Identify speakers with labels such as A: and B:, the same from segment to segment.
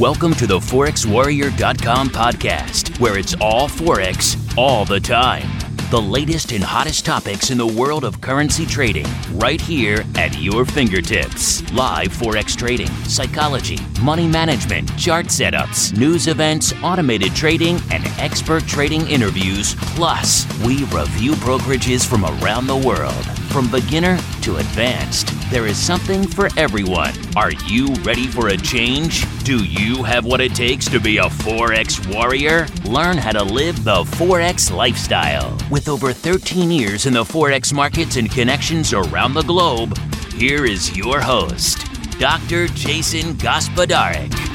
A: Welcome to the ForexWarrior.com podcast, where it's all Forex all the time. The latest and hottest topics in the world of currency trading, right here at your fingertips. Live Forex trading, psychology, money management, chart setups, news events, automated trading, and expert trading interviews. Plus, we review brokerages from around the world. From beginner to advanced, there is something for everyone. Are you ready for a change? Do you have what it takes to be a Forex warrior? Learn how to live the Forex lifestyle. With over 13 years in the Forex markets and connections around the globe, here is your host, Dr. Jason Gospodarek.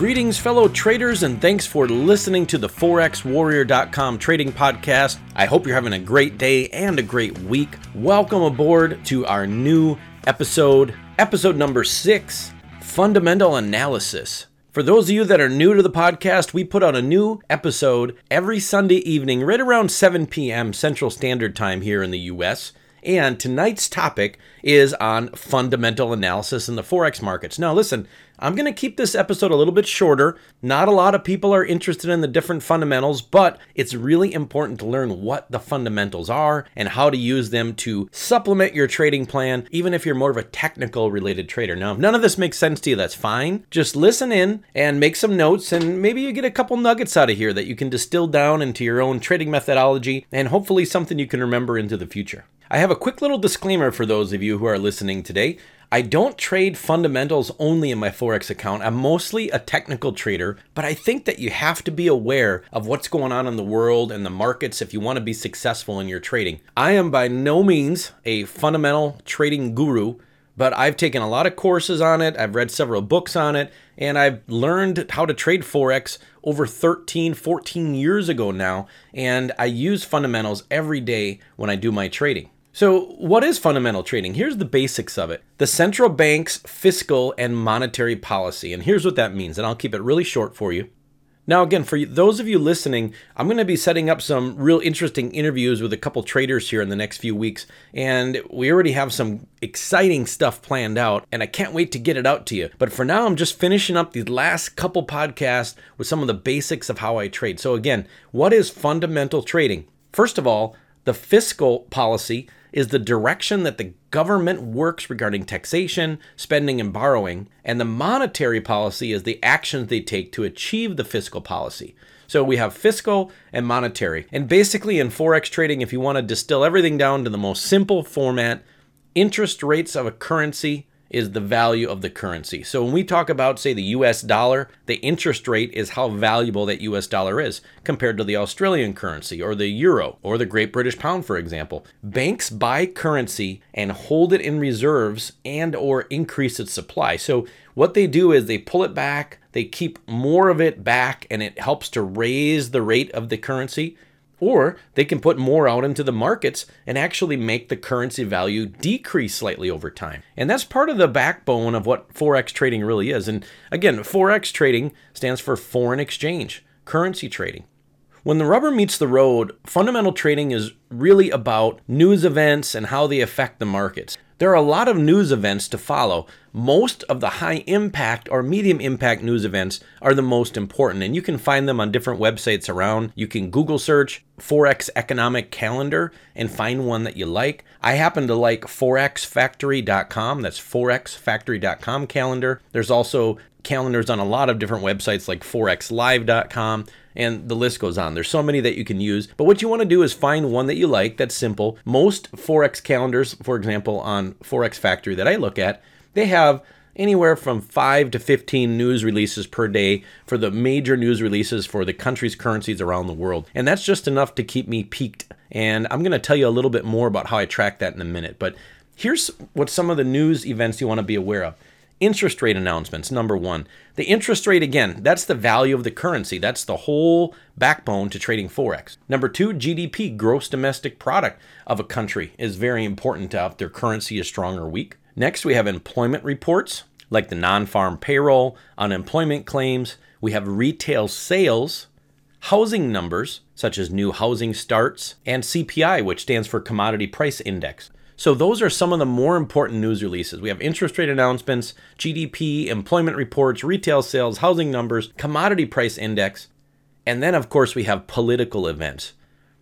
B: Greetings, fellow traders, and thanks for listening to the ForexWarrior.com trading podcast. I hope you're having a great day and a great week. Welcome aboard to our new episode, episode number six Fundamental Analysis. For those of you that are new to the podcast, we put out a new episode every Sunday evening, right around 7 p.m. Central Standard Time here in the US. And tonight's topic is on fundamental analysis in the Forex markets. Now, listen, I'm going to keep this episode a little bit shorter. Not a lot of people are interested in the different fundamentals, but it's really important to learn what the fundamentals are and how to use them to supplement your trading plan, even if you're more of a technical related trader. Now, if none of this makes sense to you, that's fine. Just listen in and make some notes, and maybe you get a couple nuggets out of here that you can distill down into your own trading methodology and hopefully something you can remember into the future. I have a quick little disclaimer for those of you who are listening today. I don't trade fundamentals only in my Forex account. I'm mostly a technical trader, but I think that you have to be aware of what's going on in the world and the markets if you want to be successful in your trading. I am by no means a fundamental trading guru, but I've taken a lot of courses on it. I've read several books on it, and I've learned how to trade Forex over 13, 14 years ago now, and I use fundamentals every day when I do my trading. So, what is fundamental trading? Here's the basics of it the central bank's fiscal and monetary policy. And here's what that means, and I'll keep it really short for you. Now, again, for those of you listening, I'm going to be setting up some real interesting interviews with a couple traders here in the next few weeks. And we already have some exciting stuff planned out, and I can't wait to get it out to you. But for now, I'm just finishing up these last couple podcasts with some of the basics of how I trade. So, again, what is fundamental trading? First of all, the fiscal policy is the direction that the government works regarding taxation, spending, and borrowing, and the monetary policy is the actions they take to achieve the fiscal policy. So we have fiscal and monetary. And basically, in Forex trading, if you want to distill everything down to the most simple format, interest rates of a currency is the value of the currency. So when we talk about, say, the US dollar, the interest rate is how valuable that US dollar is compared to the Australian currency or the euro or the Great British pound, for example. Banks buy currency and hold it in reserves and or increase its supply. So what they do is they pull it back, they keep more of it back, and it helps to raise the rate of the currency or they can put more out into the markets and actually make the currency value decrease slightly over time. And that's part of the backbone of what Forex trading really is. And again, Forex trading stands for foreign exchange, currency trading. When the rubber meets the road, fundamental trading is really about news events and how they affect the markets. There are a lot of news events to follow. Most of the high impact or medium impact news events are the most important, and you can find them on different websites around. You can Google search Forex Economic Calendar and find one that you like. I happen to like forexfactory.com. That's forexfactory.com calendar. There's also calendars on a lot of different websites like forexlive.com and the list goes on. There's so many that you can use, but what you want to do is find one that you like that's simple. Most Forex calendars, for example, on Forex Factory that I look at, they have anywhere from 5 to 15 news releases per day for the major news releases for the country's currencies around the world. And that's just enough to keep me peaked. And I'm going to tell you a little bit more about how I track that in a minute. But here's what some of the news events you want to be aware of. Interest rate announcements, number one. The interest rate, again, that's the value of the currency. That's the whole backbone to trading Forex. Number two, GDP, gross domestic product of a country, is very important to if their currency is strong or weak. Next, we have employment reports like the non farm payroll, unemployment claims. We have retail sales, housing numbers such as new housing starts, and CPI, which stands for Commodity Price Index. So, those are some of the more important news releases. We have interest rate announcements, GDP, employment reports, retail sales, housing numbers, commodity price index, and then, of course, we have political events.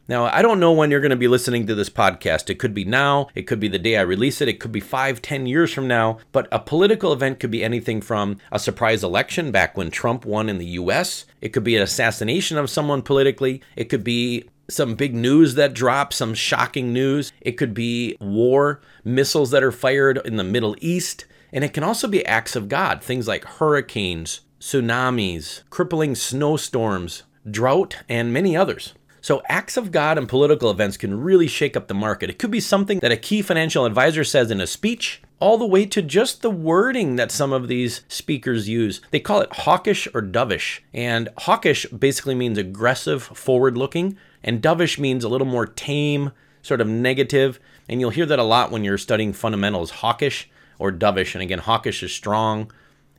B: Now, I don't know when you're going to be listening to this podcast. It could be now, it could be the day I release it, it could be five, ten years from now. But a political event could be anything from a surprise election back when Trump won in the US, it could be an assassination of someone politically, it could be some big news that drops, some shocking news. It could be war, missiles that are fired in the Middle East. And it can also be acts of God, things like hurricanes, tsunamis, crippling snowstorms, drought, and many others. So, acts of God and political events can really shake up the market. It could be something that a key financial advisor says in a speech, all the way to just the wording that some of these speakers use. They call it hawkish or dovish. And hawkish basically means aggressive, forward looking, and dovish means a little more tame, sort of negative. And you'll hear that a lot when you're studying fundamentals hawkish or dovish. And again, hawkish is strong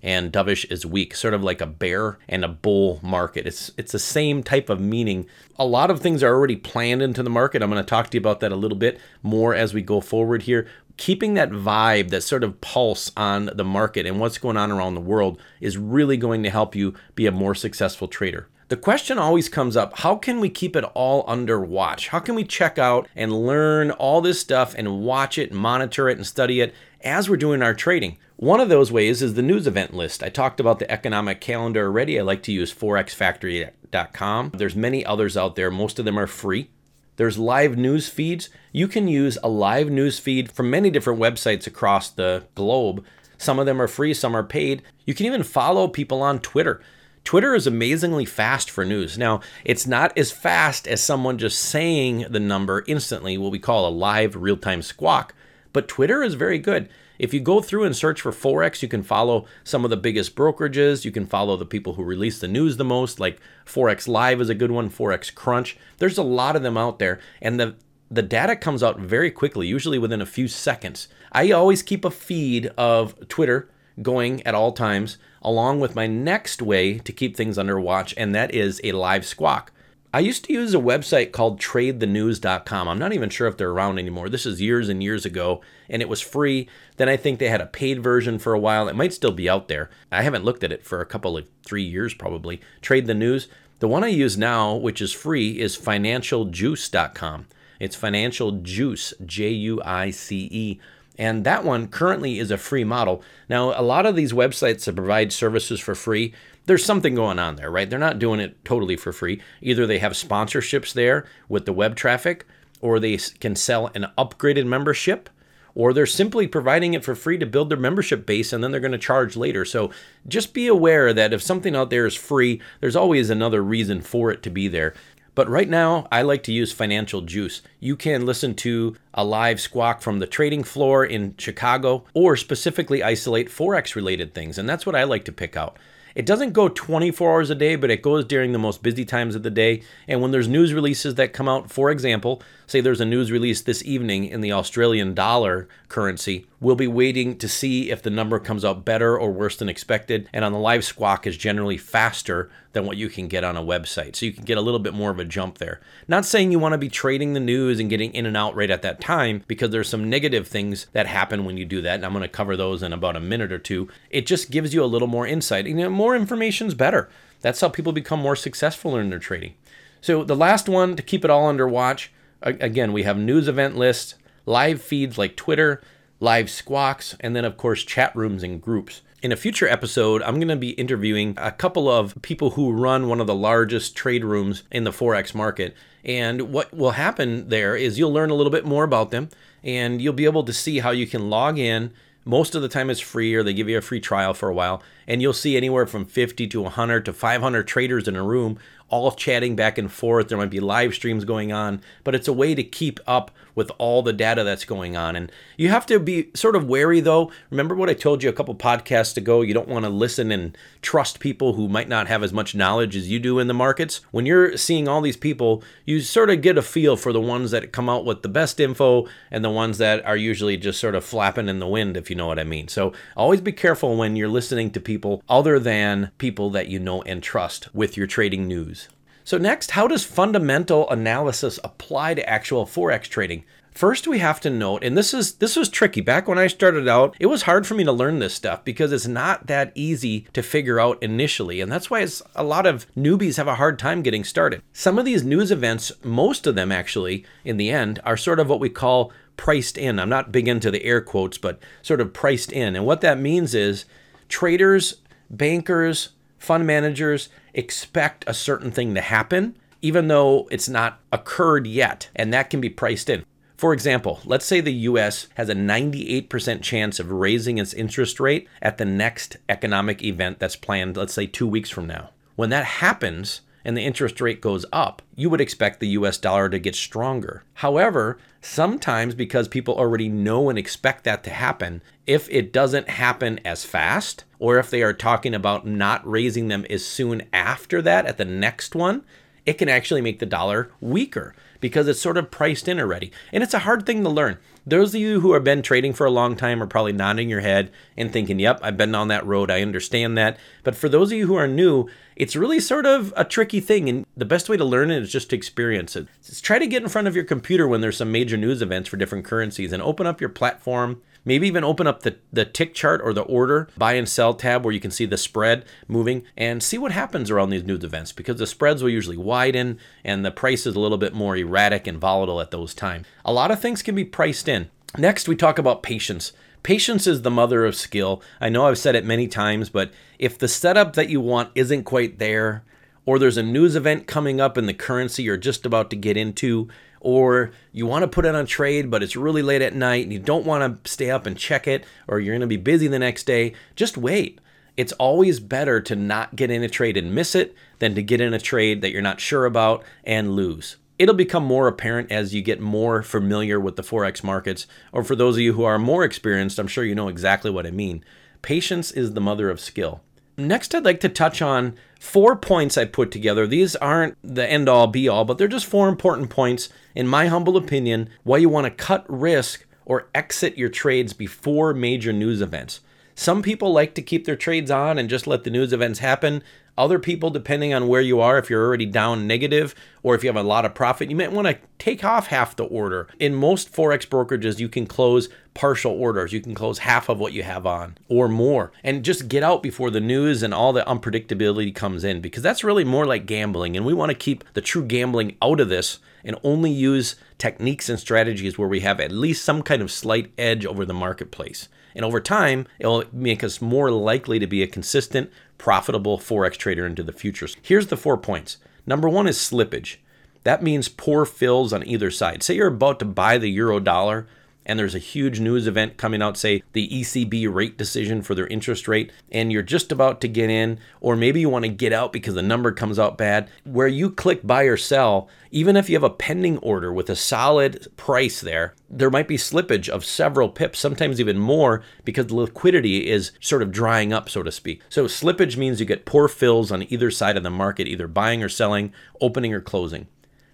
B: and dovish is weak, sort of like a bear and a bull market. It's it's the same type of meaning. A lot of things are already planned into the market. I'm going to talk to you about that a little bit more as we go forward here. Keeping that vibe, that sort of pulse on the market and what's going on around the world is really going to help you be a more successful trader. The question always comes up how can we keep it all under watch? How can we check out and learn all this stuff and watch it, monitor it, and study it as we're doing our trading? One of those ways is the news event list. I talked about the economic calendar already. I like to use forexfactory.com. There's many others out there. Most of them are free. There's live news feeds. You can use a live news feed from many different websites across the globe. Some of them are free, some are paid. You can even follow people on Twitter. Twitter is amazingly fast for news. Now, it's not as fast as someone just saying the number instantly, what we call a live real time squawk, but Twitter is very good. If you go through and search for Forex, you can follow some of the biggest brokerages. You can follow the people who release the news the most, like Forex Live is a good one, Forex Crunch. There's a lot of them out there, and the the data comes out very quickly, usually within a few seconds. I always keep a feed of Twitter going at all times, along with my next way to keep things under watch, and that is a live squawk. I used to use a website called tradethenews.com. I'm not even sure if they're around anymore. This is years and years ago, and it was free. Then I think they had a paid version for a while. It might still be out there. I haven't looked at it for a couple of three years probably. Trade the News. The one I use now, which is free, is financialjuice.com. It's financial juice, J U I C E and that one currently is a free model. Now, a lot of these websites that provide services for free, there's something going on there, right? They're not doing it totally for free. Either they have sponsorships there with the web traffic, or they can sell an upgraded membership, or they're simply providing it for free to build their membership base and then they're going to charge later. So just be aware that if something out there is free, there's always another reason for it to be there. But right now, I like to use Financial Juice. You can listen to a live squawk from the trading floor in Chicago or specifically isolate Forex related things. And that's what I like to pick out. It doesn't go 24 hours a day, but it goes during the most busy times of the day. And when there's news releases that come out, for example, say there's a news release this evening in the Australian dollar currency, we'll be waiting to see if the number comes out better or worse than expected. And on the live squawk is generally faster than what you can get on a website. So you can get a little bit more of a jump there. Not saying you want to be trading the news and getting in and out right at that time because there's some negative things that happen when you do that. And I'm going to cover those in about a minute or two. It just gives you a little more insight. You know, more information is better. That's how people become more successful in their trading. So the last one to keep it all under watch, again, we have news event lists, live feeds like Twitter, live squawks, and then of course chat rooms and groups. In a future episode, I'm going to be interviewing a couple of people who run one of the largest trade rooms in the Forex market. And what will happen there is you'll learn a little bit more about them and you'll be able to see how you can log in. Most of the time it's free or they give you a free trial for a while. And you'll see anywhere from 50 to 100 to 500 traders in a room all chatting back and forth. There might be live streams going on, but it's a way to keep up with all the data that's going on. And you have to be sort of wary though. Remember what I told you a couple podcasts ago? You don't want to listen and trust people who might not have as much knowledge as you do in the markets. When you're seeing all these people, you sort of get a feel for the ones that come out with the best info and the ones that are usually just sort of flapping in the wind, if you know what I mean. So always be careful when you're listening to people other than people that you know and trust with your trading news. So, next, how does fundamental analysis apply to actual Forex trading? First, we have to note, and this is this was tricky. Back when I started out, it was hard for me to learn this stuff because it's not that easy to figure out initially, and that's why a lot of newbies have a hard time getting started. Some of these news events, most of them actually, in the end, are sort of what we call priced in. I'm not big into the air quotes, but sort of priced in. And what that means is traders, bankers, fund managers expect a certain thing to happen, even though it's not occurred yet, and that can be priced in. For example, let's say the US has a 98% chance of raising its interest rate at the next economic event that's planned, let's say two weeks from now. When that happens, and the interest rate goes up, you would expect the US dollar to get stronger. However, sometimes because people already know and expect that to happen, if it doesn't happen as fast, or if they are talking about not raising them as soon after that at the next one, it can actually make the dollar weaker because it's sort of priced in already. And it's a hard thing to learn. Those of you who have been trading for a long time are probably nodding your head and thinking, yep, I've been on that road. I understand that. But for those of you who are new, it's really sort of a tricky thing. And the best way to learn it is just to experience it. Just try to get in front of your computer when there's some major news events for different currencies and open up your platform Maybe even open up the, the tick chart or the order buy and sell tab where you can see the spread moving and see what happens around these news events because the spreads will usually widen and the price is a little bit more erratic and volatile at those times. A lot of things can be priced in. Next, we talk about patience. Patience is the mother of skill. I know I've said it many times, but if the setup that you want isn't quite there, or there's a news event coming up in the currency you're just about to get into, or you want to put it on trade, but it's really late at night and you don't want to stay up and check it, or you're going to be busy the next day, just wait. It's always better to not get in a trade and miss it than to get in a trade that you're not sure about and lose. It'll become more apparent as you get more familiar with the Forex markets, or for those of you who are more experienced, I'm sure you know exactly what I mean. Patience is the mother of skill. Next, I'd like to touch on four points I put together. These aren't the end all be all, but they're just four important points, in my humble opinion, why you want to cut risk or exit your trades before major news events. Some people like to keep their trades on and just let the news events happen. Other people, depending on where you are, if you're already down negative or if you have a lot of profit, you might want to take off half the order. In most Forex brokerages, you can close partial orders. You can close half of what you have on or more and just get out before the news and all the unpredictability comes in because that's really more like gambling. And we want to keep the true gambling out of this and only use techniques and strategies where we have at least some kind of slight edge over the marketplace. And over time, it'll make us more likely to be a consistent, profitable Forex trader into the future. Here's the four points. Number one is slippage. That means poor fills on either side. Say you're about to buy the euro dollar and there's a huge news event coming out, say the ECB rate decision for their interest rate, and you're just about to get in, or maybe you want to get out because the number comes out bad, where you click buy or sell, even if you have a pending order with a solid price there, there might be slippage of several pips, sometimes even more, because the liquidity is sort of drying up, so to speak. So, slippage means you get poor fills on either side of the market, either buying or selling, opening or closing.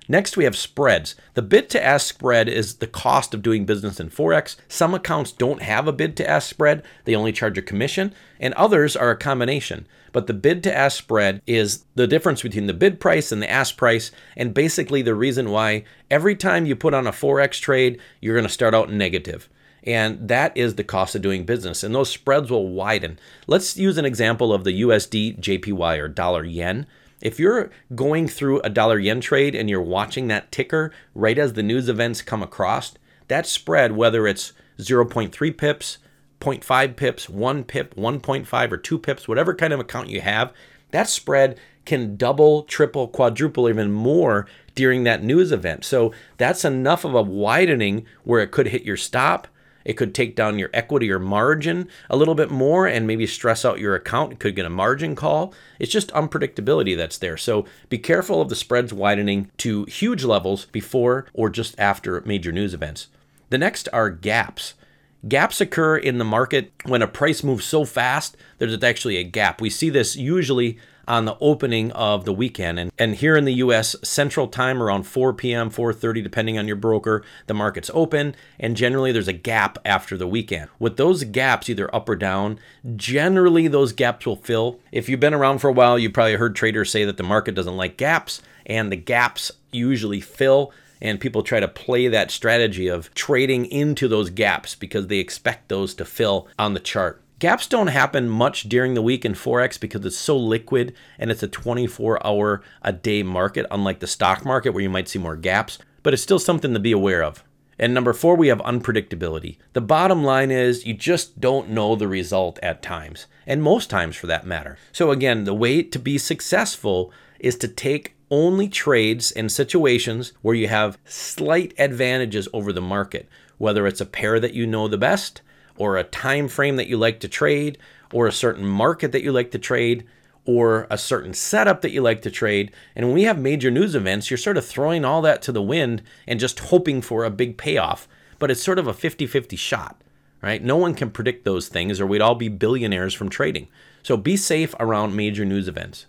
B: Next, we have spreads. The bid to ask spread is the cost of doing business in Forex. Some accounts don't have a bid to ask spread, they only charge a commission, and others are a combination. But the bid to ask spread is the difference between the bid price and the ask price, and basically the reason why every time you put on a Forex trade, you're going to start out negative. And that is the cost of doing business. And those spreads will widen. Let's use an example of the USD JPY or dollar yen. If you're going through a dollar yen trade and you're watching that ticker right as the news events come across, that spread, whether it's 0.3 pips, 0.5 pips, 1 pip, 1.5, or 2 pips, whatever kind of account you have, that spread can double, triple, quadruple, even more during that news event. So that's enough of a widening where it could hit your stop it could take down your equity or margin a little bit more and maybe stress out your account. It could get a margin call. It's just unpredictability that's there. So be careful of the spreads widening to huge levels before or just after major news events. The next are gaps. Gaps occur in the market when a price moves so fast, there's actually a gap. We see this usually on the opening of the weekend. And, and here in the US, central time around 4 p.m., 4:30, depending on your broker, the market's open, and generally there's a gap after the weekend. With those gaps, either up or down, generally those gaps will fill. If you've been around for a while, you probably heard traders say that the market doesn't like gaps, and the gaps usually fill and people try to play that strategy of trading into those gaps because they expect those to fill on the chart. Gaps don't happen much during the week in Forex because it's so liquid and it's a 24 hour a day market, unlike the stock market where you might see more gaps, but it's still something to be aware of. And number four, we have unpredictability. The bottom line is you just don't know the result at times, and most times for that matter. So, again, the way to be successful is to take only trades in situations where you have slight advantages over the market, whether it's a pair that you know the best, or a time frame that you like to trade, or a certain market that you like to trade, or a certain setup that you like to trade. And when we have major news events, you're sort of throwing all that to the wind and just hoping for a big payoff. But it's sort of a 50 50 shot, right? No one can predict those things, or we'd all be billionaires from trading. So be safe around major news events.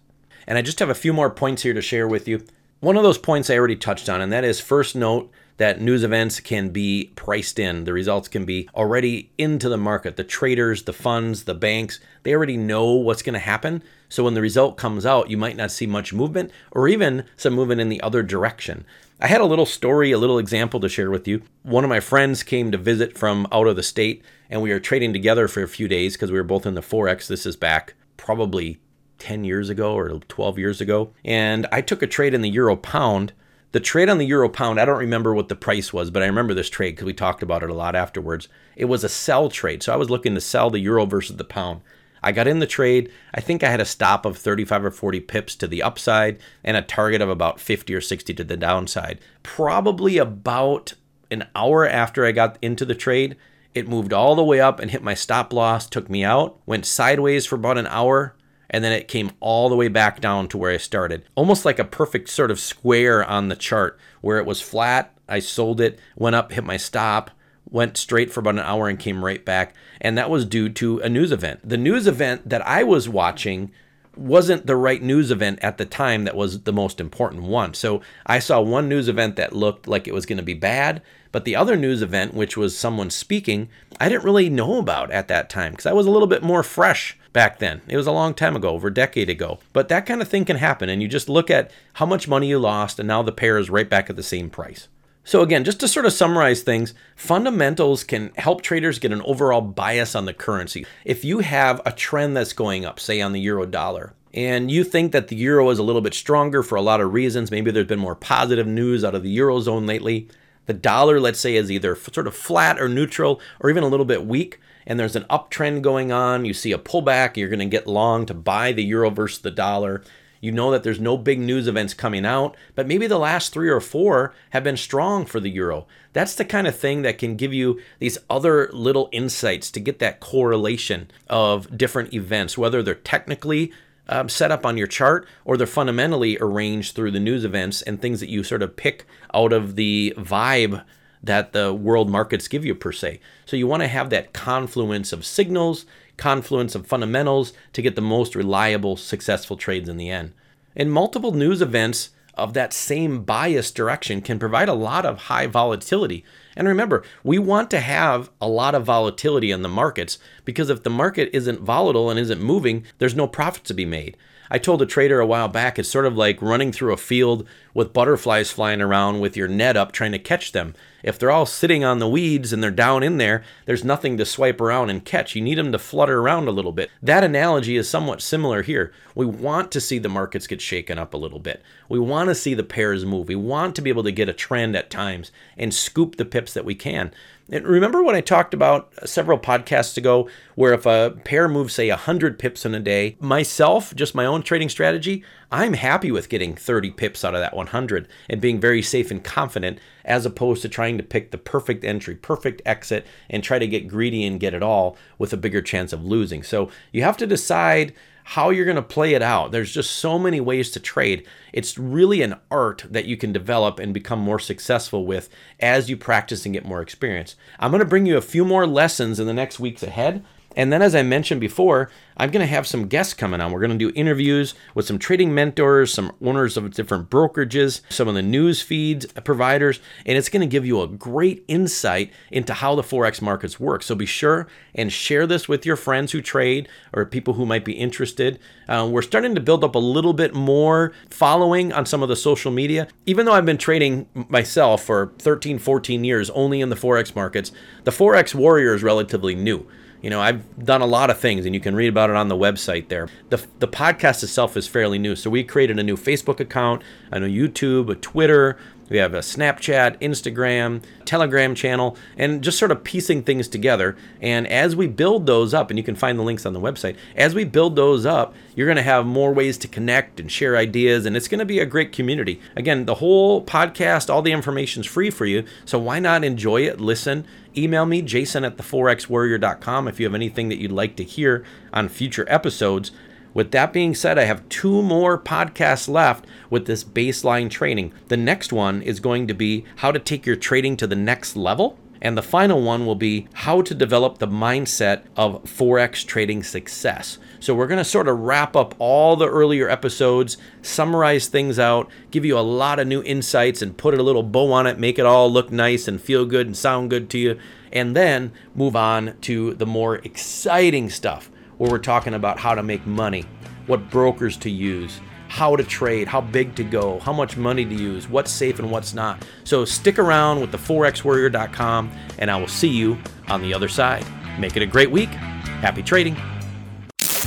B: And I just have a few more points here to share with you. One of those points I already touched on, and that is first note that news events can be priced in. The results can be already into the market. The traders, the funds, the banks, they already know what's going to happen. So when the result comes out, you might not see much movement or even some movement in the other direction. I had a little story, a little example to share with you. One of my friends came to visit from out of the state, and we were trading together for a few days because we were both in the Forex. This is back probably 10 years ago or 12 years ago. And I took a trade in the euro pound the trade on the euro pound, I don't remember what the price was, but I remember this trade because we talked about it a lot afterwards. It was a sell trade. So I was looking to sell the euro versus the pound. I got in the trade. I think I had a stop of 35 or 40 pips to the upside and a target of about 50 or 60 to the downside. Probably about an hour after I got into the trade, it moved all the way up and hit my stop loss, took me out, went sideways for about an hour, and then it came all the way back down to where I started. Almost like a perfect sort of square on the chart where it was flat. I sold it, went up, hit my stop, went straight for about an hour and came right back. And that was due to a news event. The news event that I was watching wasn't the right news event at the time that was the most important one. So I saw one news event that looked like it was going to be bad, but the other news event, which was someone speaking, I didn't really know about at that time because I was a little bit more fresh back then. It was a long time ago, over a decade ago. But that kind of thing can happen, and you just look at how much money you lost, and now the pair is right back at the same price. So, again, just to sort of summarize things, fundamentals can help traders get an overall bias on the currency. If you have a trend that's going up, say on the euro dollar, and you think that the euro is a little bit stronger for a lot of reasons, maybe there's been more positive news out of the eurozone lately. The dollar, let's say, is either sort of flat or neutral or even a little bit weak, and there's an uptrend going on. You see a pullback, you're going to get long to buy the euro versus the dollar. You know that there's no big news events coming out, but maybe the last three or four have been strong for the euro. That's the kind of thing that can give you these other little insights to get that correlation of different events, whether they're technically um, set up on your chart or they're fundamentally arranged through the news events and things that you sort of pick out of the vibe that the world markets give you per se. So you want to have that confluence of signals confluence of fundamentals to get the most reliable, successful trades in the end. And multiple news events of that same bias direction can provide a lot of high volatility. And remember, we want to have a lot of volatility in the markets because if the market isn't volatile and isn't moving, there's no profit to be made. I told a trader a while back it's sort of like running through a field with butterflies flying around with your net up trying to catch them. If they're all sitting on the weeds and they're down in there, there's nothing to swipe around and catch. You need them to flutter around a little bit. That analogy is somewhat similar here. We want to see the markets get shaken up a little bit. We want to see the pairs move. We want to be able to get a trend at times and scoop the pips that we can. And remember what I talked about several podcasts ago, where if a pair moves, say, 100 pips in a day, myself, just my own trading strategy, I'm happy with getting 30 pips out of that 100 and being very safe and confident, as opposed to trying to pick the perfect entry, perfect exit, and try to get greedy and get it all with a bigger chance of losing. So you have to decide how you're going to play it out. There's just so many ways to trade. It's really an art that you can develop and become more successful with as you practice and get more experience. I'm going to bring you a few more lessons in the next weeks ahead And then, as I mentioned before, I'm going to have some guests coming on. We're going to do interviews with some trading mentors, some owners of different brokerages, some of the news feeds providers, and it's going to give you a great insight into how the Forex markets work. So be sure and share this with your friends who trade or people who might be interested. Uh, we're starting to build up a little bit more following on some of the social media. Even though I've been trading myself for 13, 14 years only in the Forex markets, the Forex Warrior is relatively new. You know, I've done a lot of things, and you can read about it on the website there. The, the podcast itself is fairly new. So we created a new Facebook account, a new YouTube, a Twitter, we have a Snapchat, Instagram, Telegram channel, and just sort of piecing things together. And as we build those up, and you can find the links on the website, as we build those up, you're going to have more ways to connect and share ideas, and it's going to be a great community. Again, the whole podcast, all the information is free for you, so why not enjoy it, listen, email me, jason at theforexwarrior.com if you have anything that you'd like to hear on future episodes. With that being said, I have two more podcasts left with this baseline training. The next one is going to be how to take your trading to the next level. And the final one will be how to develop the mindset of Forex trading success. So, we're going to sort of wrap up all the earlier episodes, summarize things out, give you a lot of new insights, and put a little bow on it, make it all look nice and feel good and sound good to you, and then move on to the more exciting stuff where we're talking about how to make money, what brokers to use, how to trade, how big to go, how much money to use, what's safe and what's not. So stick around with the forexwarrior.com and I will see you on the other side. Make it a great week. Happy trading.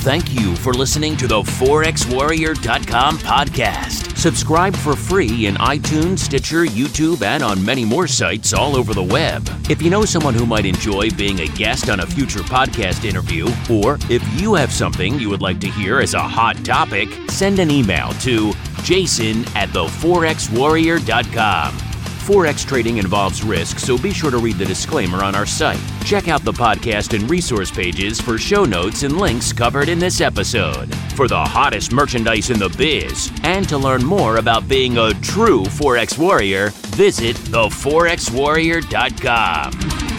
A: Thank you for listening to the ForexWarrior.com podcast. Subscribe for free in iTunes, Stitcher, YouTube, and on many more sites all over the web. If you know someone who might enjoy being a guest on a future podcast interview, or if you have something you would like to hear as a hot topic, send an email to jason at theforexwarrior.com. Forex trading involves risk, so be sure to read the disclaimer on our site. Check out the podcast and resource pages for show notes and links covered in this episode. For the hottest merchandise in the biz, and to learn more about being a true Forex warrior, visit theforexwarrior.com.